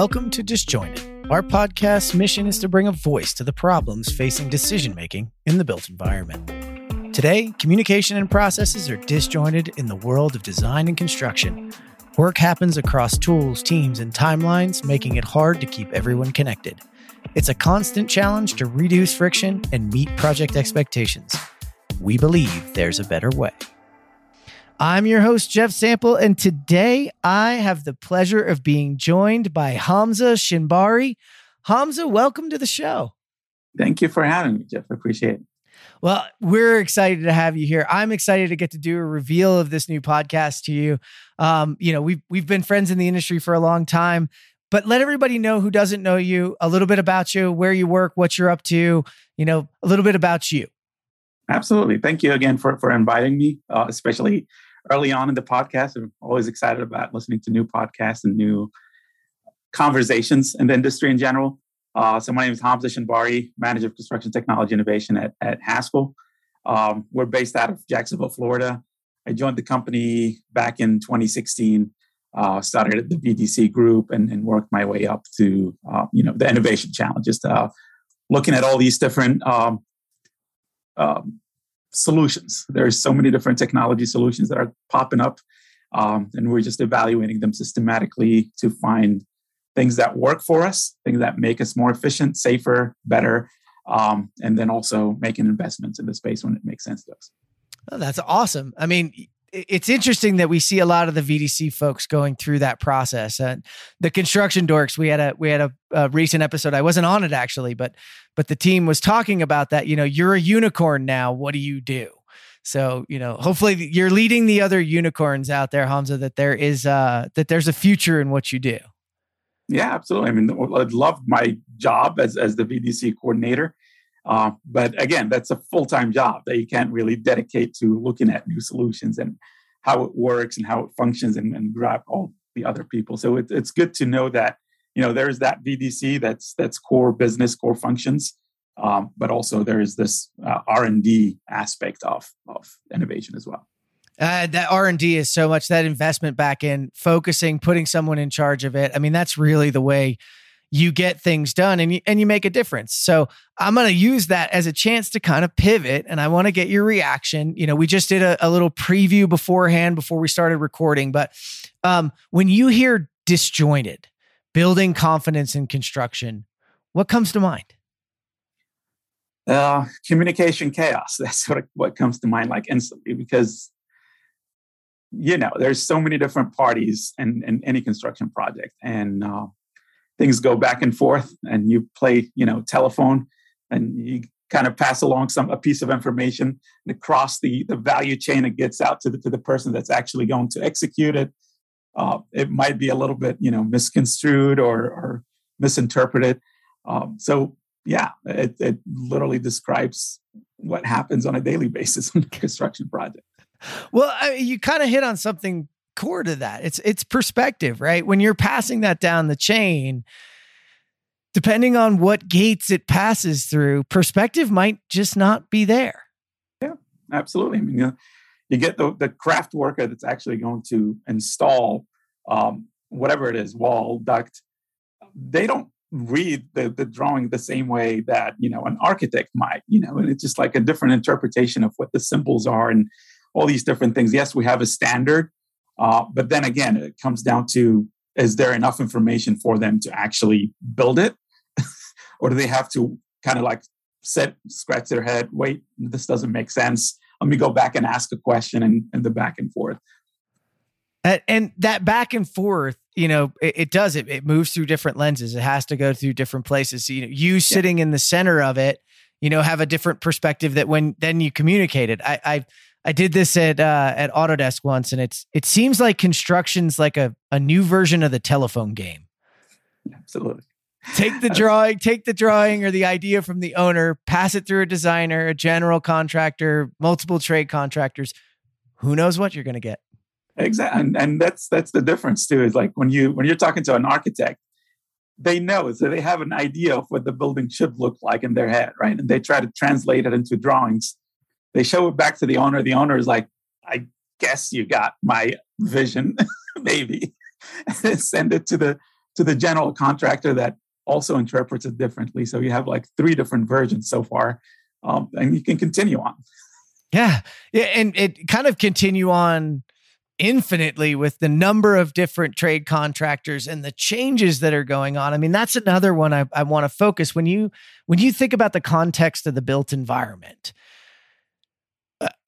Welcome to Disjointed. Our podcast's mission is to bring a voice to the problems facing decision making in the built environment. Today, communication and processes are disjointed in the world of design and construction. Work happens across tools, teams, and timelines, making it hard to keep everyone connected. It's a constant challenge to reduce friction and meet project expectations. We believe there's a better way. I'm your host, Jeff Sample, and today I have the pleasure of being joined by Hamzah Shanbari. Hamzah, welcome to the show. Thank you for having me, Jeff. I appreciate it. Well, we're excited to have you here. I'm excited to get to do a reveal of this new podcast to you. Um, you know, we've we've been friends in the industry for a long time, but let everybody know who doesn't know you, a little bit about you, where you work, what you're up to, you know, a little bit about you. Absolutely. Thank you again for for inviting me, uh, especially early on in the podcast. I'm always excited about listening to new podcasts and new conversations in the industry in general. Uh, so my name is Hamzah Shanbari, Manager of Construction Technology Innovation at, at Haskell. Um, we're based out of Jacksonville, Florida. I joined the company back in 2016. Uh, started at the VDC group and, and worked my way up to uh, you know the innovation challenges, uh, looking at all these different um, um, solutions. There's so many different technology solutions that are popping up, um, and we're just evaluating them systematically to find things that work for us, things that make us more efficient, safer, better, um, and then also making investments in the space when it makes sense to us. Oh, that's awesome. I mean, it's interesting that we see a lot of the VDC folks going through that process. And the construction dorks, we had a we had a, a, recent episode. I wasn't on it actually, but but the team was talking about that. You know, you're a unicorn now. What do you do? So you know, hopefully you're leading the other unicorns out there, Hamzah. That there is uh that there's a future in what you do. Yeah, absolutely. I mean, I love my job as as the VDC coordinator. Uh, but again, that's a full time job that you can't really dedicate to looking at new solutions and how it works and how it functions and, and grab all the other people. So it, it's good to know that you know there's that VDC that's that's core business, core functions, um, but also there is this uh, R and D aspect of of innovation as well. Uh, that R and D is so much that investment back in focusing, putting someone in charge of it. I mean, that's really the way you get things done and you, and you make a difference. So I'm going to use that as a chance to kind of pivot and I want to get your reaction. You know, we just did a, a little preview beforehand before we started recording, but um, when you hear disjointed, building confidence in construction, what comes to mind? Uh, communication chaos. That's sort of what comes to mind like instantly because you know there's so many different parties in, in any construction project and uh, things go back and forth and you play you know telephone and you kind of pass along some a piece of information across the the value chain it gets out to the to the person that's actually going to execute it. Uh, it might be a little bit you know misconstrued or or misinterpreted. Um, so yeah it, it literally describes what happens on a daily basis on construction project. Well I you kind of hit on something core to that. It's it's perspective, right? When you're passing that down the chain, depending on what gates it passes through, perspective might just not be there. Yeah, absolutely. I mean, you, know, you get the, the craft worker that's actually going to install um, whatever it is, wall, duct. They don't read the, the drawing the same way that you know an architect might you know and it's just like a different interpretation of what the symbols are and all these different things yes we have a standard uh, but then again, it comes down to is there enough information for them to actually build it? or do they have to kind of like sit, scratch their head, wait, this doesn't make sense. Let me go back and ask a question and, and the back and forth. And, and that back and forth, you know, it, it, does it. It moves through different lenses. It has to go through different places. So, you know, you sitting yeah. in the center of it, you know, have a different perspective that when then you communicate it. I, I've I did this at uh, at Autodesk once, and it's it seems like construction's like a a new version of the telephone game. Absolutely. Take the drawing, take the drawing or the idea from the owner, pass it through a designer, a general contractor, multiple trade contractors. Who knows what you're going to get? Exactly, and, and that's that's the difference too. Is like when you when you're talking to an architect, they know so they have an idea of what the building should look like in their head, right? And they try to translate it into drawings they show it back to the owner. The owner is like, I guess you got my vision, maybe. Send it to the to the general contractor that also interprets it differently. So you have like three different versions so far, um, and you can continue on. Yeah, yeah, and it kind of continue on infinitely with the number of different trade contractors and the changes that are going on. I mean, that's another one I, I want to focus when you when you think about the context of the built environment.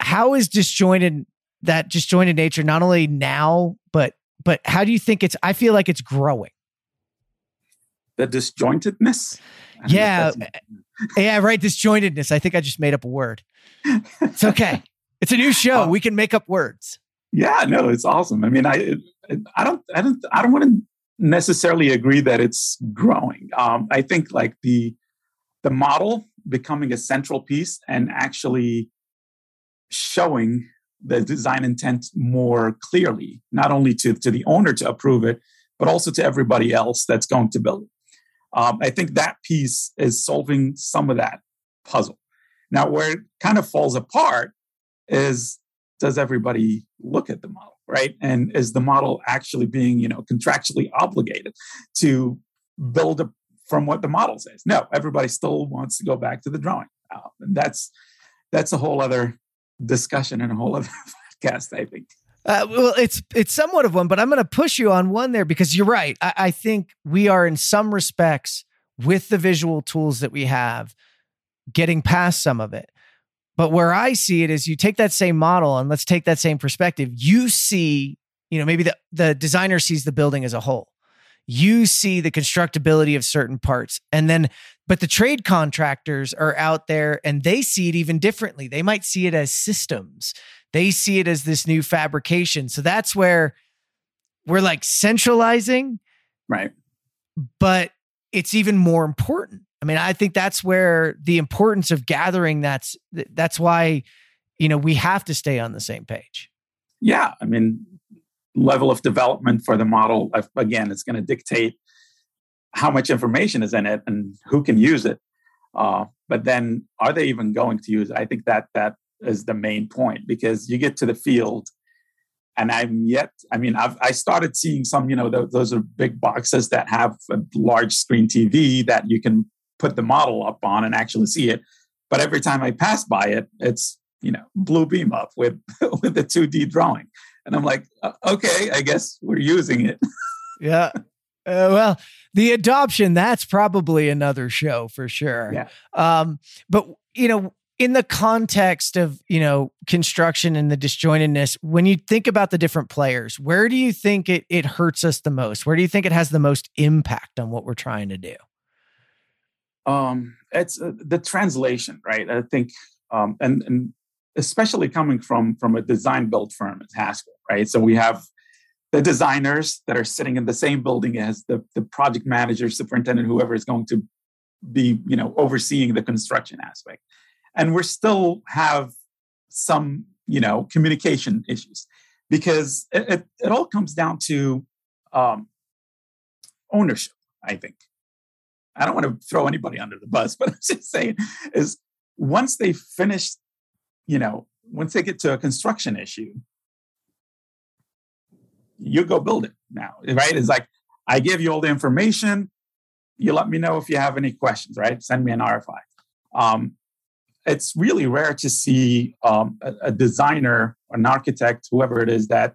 How is disjointed that disjointed nature not only now but but how do you think it's I feel like it's growing. The disjointedness? Yeah. yeah, right. Disjointedness. I think I just made up a word. It's okay. It's a new show. We can make up words. Yeah, no, it's awesome. I mean, I I don't I don't I don't want to necessarily agree that it's growing. Um, I think like the the model becoming a central piece and actually showing the design intent more clearly, not only to, to the owner to approve it, but also to everybody else that's going to build it. Um, I think that piece is solving some of that puzzle. Now, where it kind of falls apart is does everybody look at the model, right? And is the model actually being, you know, contractually obligated to build a, from what the model says? No, everybody still wants to go back to the drawing, uh, and that's that's a whole other discussion in a whole other podcast, I think. Uh, well, it's it's somewhat of one, but I'm going to push you on one there because you're right. I, I think we are in some respects with the visual tools that we have getting past some of it. But where I see it is you take that same model and let's take that same perspective. You see, you know, maybe the, the designer sees the building as a whole. You see the constructability of certain parts. And then, but the trade contractors are out there and they see it even differently. They might see it as systems, they see it as this new fabrication. So that's where we're like centralizing. Right. But it's even more important I mean, I think that's where the importance of gathering that's that's why you know we have to stay on the same page. Yeah, I mean, level of development for the model again, it's going to dictate how much information is in it and who can use it. Uh, but then, are they even going to use it? I think that that is the main point because you get to the field and I'm yet. I mean, I've I started seeing some. You know, those are big boxes that have a large screen TV that you can put the model up on and actually see it. But every time I pass by it, it's you know Bluebeam up with with the 2D drawing, and I'm like, okay, I guess we're using it. yeah. Uh, well, the adoption that's probably another show for sure. Yeah. Um, but you know, in the context of you know construction and the disjointedness when you think about the different players where do you think it, it hurts us the most where do you think it has the most impact on what we're trying to do um, it's uh, the translation, right? I think, um, and and especially coming from from a design build firm as Haskell, right? So we have the designers that are sitting in the same building as the the project manager, superintendent, whoever is going to be, you know, overseeing the construction aspect, and we're still have some, you know, communication issues because it, it, it all comes down to um, ownership. I think I don't want to throw anybody under the bus, but I'm just saying is once they finish, you know, once they get to a construction issue, you go build it now, right? It's like I give you all the information. You let me know if you have any questions, right? Send me an RFI. Um, it's really rare to see um, a, a designer, an architect, whoever it is, that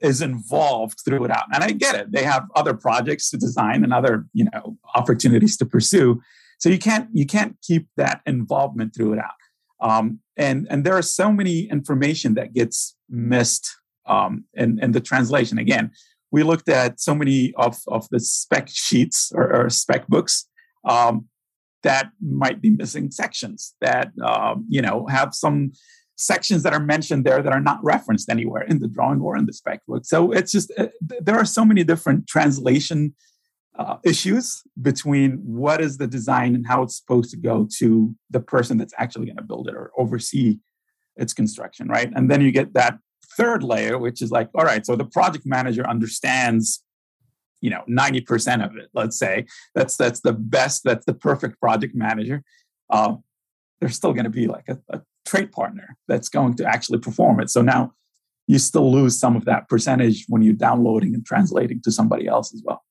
is involved through it out. And I get it. They have other projects to design and other, you know, opportunities to pursue. So you can't you can't keep that involvement through it out. Um, and and there are so many information that gets missed um, in, in the translation. Again, we looked at so many of, of the spec sheets or, or spec books um, that might be missing sections that um, you know have some sections that are mentioned there that are not referenced anywhere in the drawing or in the spec book. So it's just, uh, there are so many different translation uh, issues between what is the design and how it's supposed to go to the person that's actually going to build it or oversee its construction, right? And then you get that third layer, which is like, all right, so the project manager understands you know 90% of it let's say that's that's the best that's the perfect project manager uh, there's still going to be like a, a, trade partner that's going to actually perform it. So now you still lose some of that percentage when you're downloading and translating to somebody else as well.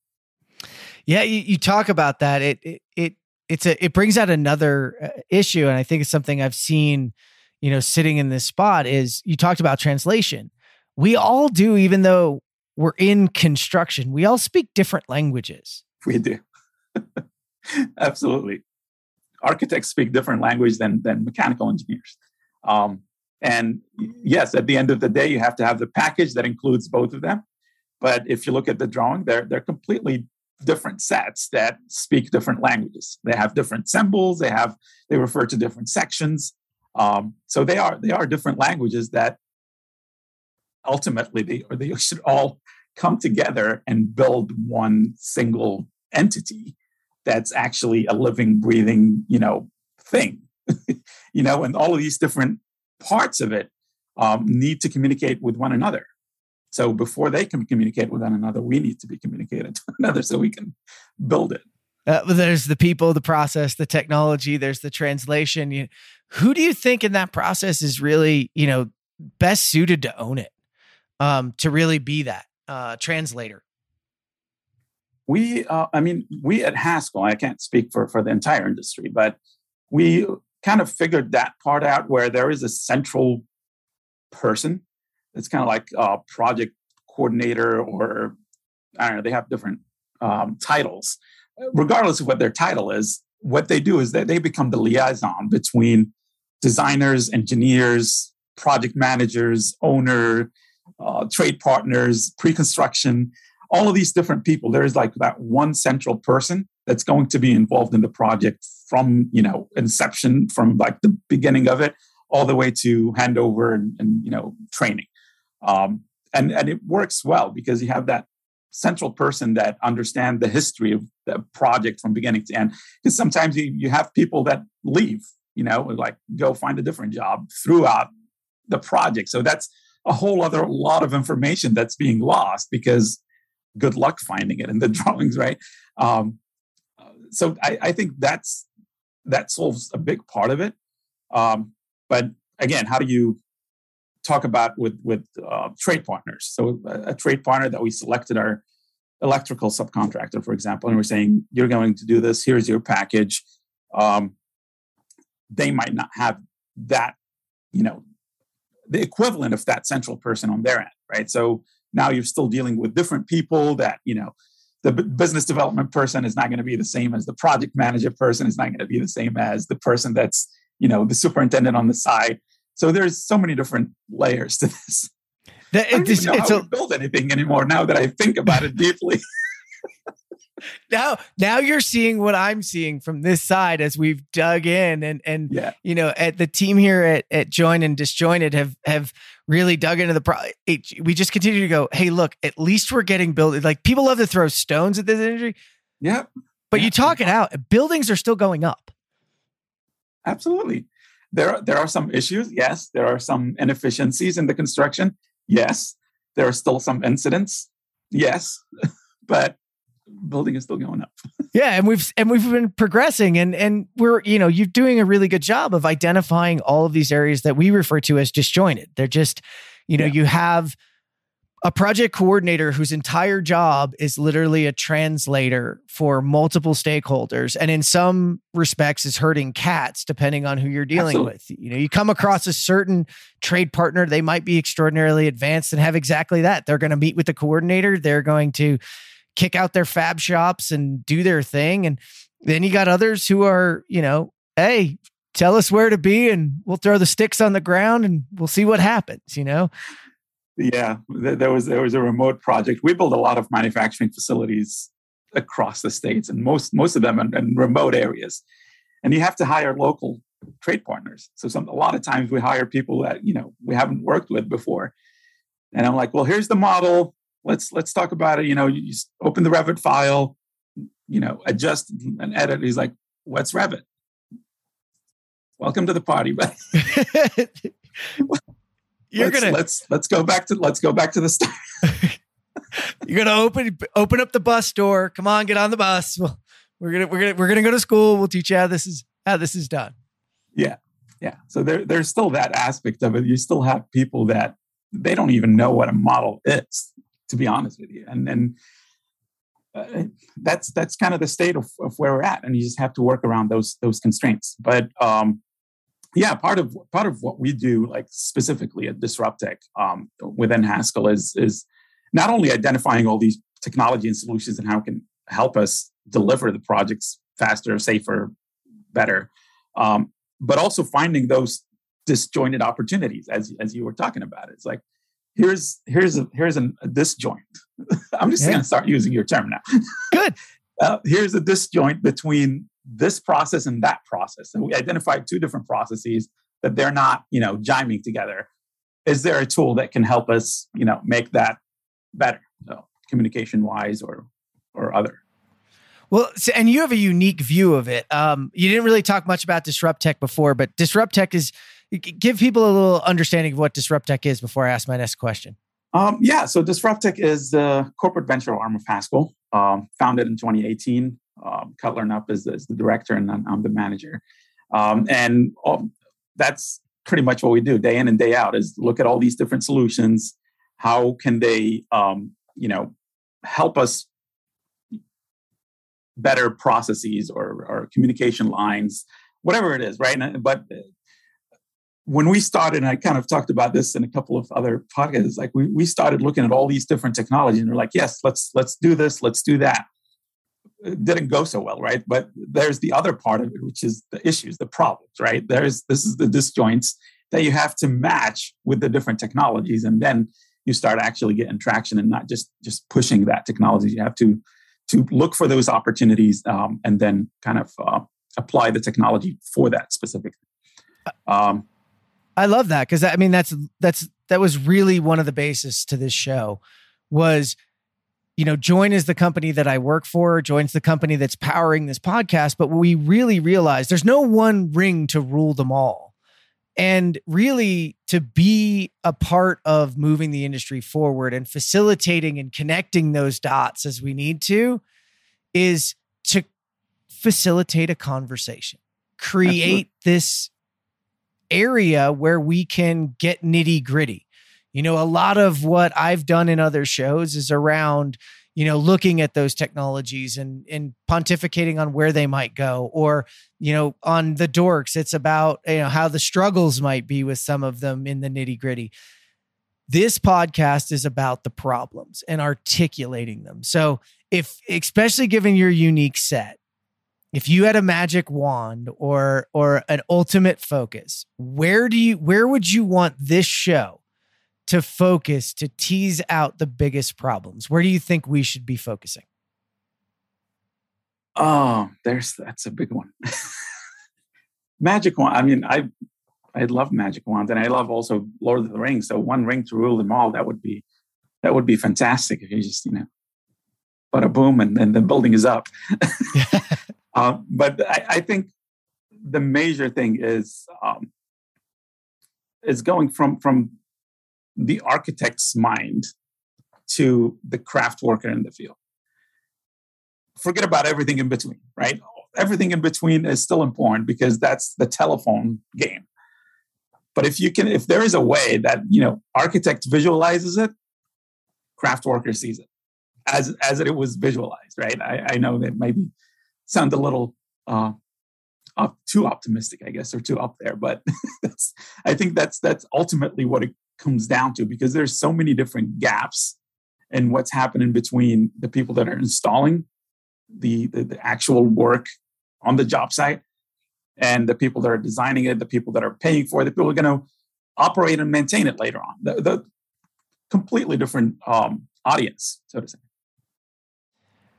Yeah, you, you talk about that. It, it it it's a it brings out another uh, issue, and I think it's something I've seen. You know, sitting in this spot is you talked about translation. We all do, even though we're in construction. We all speak different languages. We do. Absolutely. Architects speak different language than than mechanical engineers. Um, and yes, at the end of the day, you have to have the package that includes both of them. But if you look at the drawing, they're they're completely different sets that speak different languages. They have different symbols. They have they refer to different sections. Um, so they are they are different languages that ultimately they or they should all come together and build one single entity that's actually a living, breathing, you know, thing. you know, and all of these different parts of it um, need to communicate with one another. So before they can communicate with one another, we need to be communicated to another so we can build it. Uh, there's the people, the process, the technology. There's the translation. You, who do you think in that process is really, you know, best suited to own it, um, to really be that uh, translator? We, uh, I mean, we at Haskell. I can't speak for for the entire industry, but we kind of figured that part out where there is a central person. It's kind of like a project coordinator, or I don't know. They have different um, titles, regardless of what their title is. What they do is that they become the liaison between designers, engineers, project managers, owner, uh, trade partners, pre-construction, all of these different people. There is like that one central person that's going to be involved in the project from you know inception from like the beginning of it all the way to handover and, and you know training um, and and it works well because you have that central person that understand the history of the project from beginning to end. Because sometimes you, you have people that leave you know like go find a different job throughout the project. So that's a whole other lot of information that's being lost because good luck finding it in the drawings right? Um, so I, I, think that's that solves a big part of it. Um, but again, how do you talk about with with uh, trade partners? So a, a, trade partner that we selected our electrical subcontractor, for example, and we're saying you're going to do this. Here's your package. Um, they might not have that, you know, the equivalent of that central person on their end, right? So now you're still dealing with different people that you know the business development person is not going to be the same as the project manager person is not going to be the same as the person that's you know the superintendent on the side so there's so many different layers to this that, I don't it's, know it's how a, build anything anymore now that I think about it deeply. now, now you're seeing what I'm seeing from this side as we've dug in and and yeah. you know at the team here at at Join and Disjointed have have really dug into the pro. we just continue to go. Hey, look, at least we're getting built. Like people love to throw stones at this industry. Yeah, but you talk it out. Buildings are still going up. Absolutely. There, there are some issues. Yes, there are some inefficiencies in the construction. Yes, there are still some incidents. Yes, but building is still going up. yeah, and we've and we've been progressing and and we're, you know, you're doing a really good job of identifying all of these areas that we refer to as disjointed. They're just, you know, yeah. you have a project coordinator whose entire job is literally a translator for multiple stakeholders and in some respects is herding cats depending on who you're dealing Absolutely. with you know you come across a certain trade partner they might be extraordinarily advanced and have exactly that they're going to meet with the coordinator they're going to kick out their fab shops and do their thing. And then you got others who are, you know, hey, tell us where to be and we'll throw the sticks on the ground and we'll see what happens, you know? Yeah, there was there was a remote project. We build a lot of manufacturing facilities across the states, and most most of them in, in remote areas. And you have to hire local trade partners. So some a lot of times we hire people that you know we haven't worked with before. And I'm like, well, here's the model let's let's talk about it. You know, you open the Revit file, you know, adjust and edit. He's like, what's Revit? Welcome to the party, but you're let's, gonna let's let's go back to let's go back to the start. you're gonna open open up the bus door. Come on, get on the bus. Well, we're gonna we're gonna we're gonna go to school. We'll teach you how this is how this is done. Yeah, yeah. So there there's still that aspect of it. You still have people that they don't even know what a model is to be honest with you. And and uh, that's that's kind of the state of, of where we're at, and you just have to work around those those constraints. But um, yeah, part of part of what we do, like specifically at Dysruptek um, within Haskell, is is not only identifying all these technology and solutions and how it can help us deliver the projects faster, safer, better, um, but also finding those disjointed opportunities, as as you were talking about. It's like here's here's a here's a, a disjoint. I'm just yeah. going to start using your term now. Good. Uh, here's a disjoint between this process and that process, and we identified two different processes that they're not, you know, jiming together. Is there a tool that can help us, you know, make that better, so communication wise or or other? Well, and you have a unique view of it. Um, you didn't really talk much about Dysruptek before, but Dysruptek is give people a little understanding of what Dysruptek is before I ask my next question. Um, yeah, so Dysruptek is the corporate venture arm of Haskell, um, founded in 2018. Um, Cutler Knupp is, is, the director, and I'm the manager. Um, and all, that's pretty much what we do day in and day out is look at all these different solutions. How can they, um, you know, help us better processes or, or communication lines, whatever it is, right? But when we started, and I kind of talked about this in a couple of other podcasts, like we, we started looking at all these different technologies and we're like, yes, let's let's do this, let's do that. Didn't go so well, right? But there's the other part of it, which is the issues, the problems, right? There's this is the disjoints that you have to match with the different technologies, and then you start actually getting traction and not just just pushing that technology. You have to to look for those opportunities um, and then kind of uh, apply the technology for that specific. Um, I love that because I mean that's that's that was really one of the basis to this show was you know join is the company that I work for joins the company that's powering this podcast but we really realize there's no one ring to rule them all and really to be a part of moving the industry forward and facilitating and connecting those dots as we need to is to facilitate a conversation create Absolutely. this area where we can get nitty gritty. You know, a lot of what I've done in other shows is around, you know, looking at those technologies and and pontificating on where they might go, or you know, on the dorks, it's about you know how the struggles might be with some of them in the nitty gritty. This podcast is about the problems and articulating them. So, if especially given your unique set, if you had a magic wand or or an ultimate focus where do you where would you want this show to focus to tease out the biggest problems? Where do you think we should be focusing? Oh there's that's a big one. Magic wand i mean i i love magic wands and i love also lord of the rings so one ring to rule them all that would be that would be fantastic if you just you know but a boom and then the building is up. Uh, but I, I, think the major thing is um, is going from from the architect's mind to the craft worker in the field. Forget about everything in between, right? Everything in between is still important because that's the telephone game. But if you can, if there is a way that you know architect visualizes it, craft worker sees it as as it was visualized, right? I, I know that maybe sound a little uh, up, too optimistic, I guess, or too up there. But I think that's that's ultimately what it comes down to because there's so many different gaps in what's happening between the people that are installing the, the, the actual work on the job site and the people that are designing it, the people that are paying for it, the people that are going to operate and maintain it later on. The, the completely different um, audience, so to say.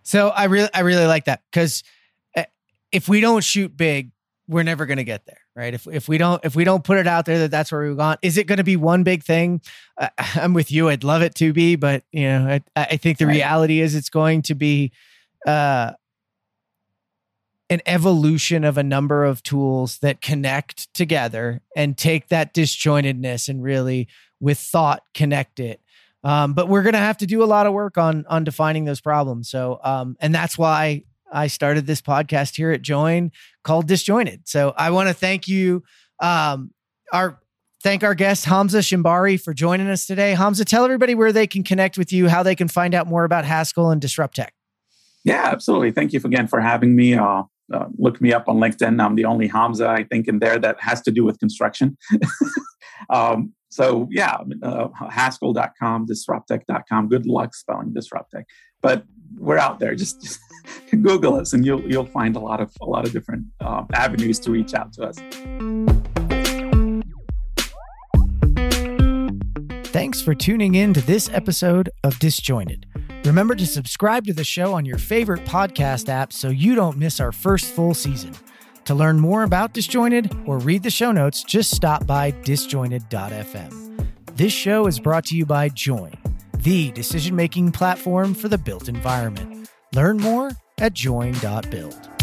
So I really, I really like that because if we don't shoot big, we're never going to get there, right? If if we don't if we don't put it out there that that's where we want, is it going to be one big thing? Uh, I'm with you. I'd love it to be, but you know, I, I think the right. reality is it's going to be uh, an evolution of a number of tools that connect together and take that disjointedness and really, with thought, connect it. Um, but we're going to have to do a lot of work on on defining those problems. So, um, and that's why I started this podcast here at Join called Disjointed. So I want to thank you, um, our thank our guest Hamzah Shanbari for joining us today. Hamzah, tell everybody where they can connect with you, how they can find out more about Haskell and Dysruptek. Yeah, absolutely. Thank you again for having me. Uh, uh, look me up on LinkedIn. I'm the only Hamzah, I think, in there that has to do with construction. um, so, yeah, uh, Haskell.com, Dysruptek.com. Good luck spelling Dysruptek. But we're out there. Just, just Google us, and you'll you'll find a lot of a lot of different uh, avenues to reach out to us. Thanks for tuning in to this episode of Disjointed. Remember to subscribe to the show on your favorite podcast app so you don't miss our first full season. To learn more about Disjointed or read the show notes, just stop by disjointed.fm. This show is brought to you by Join, the decision making platform for the built environment. Learn more at join.build.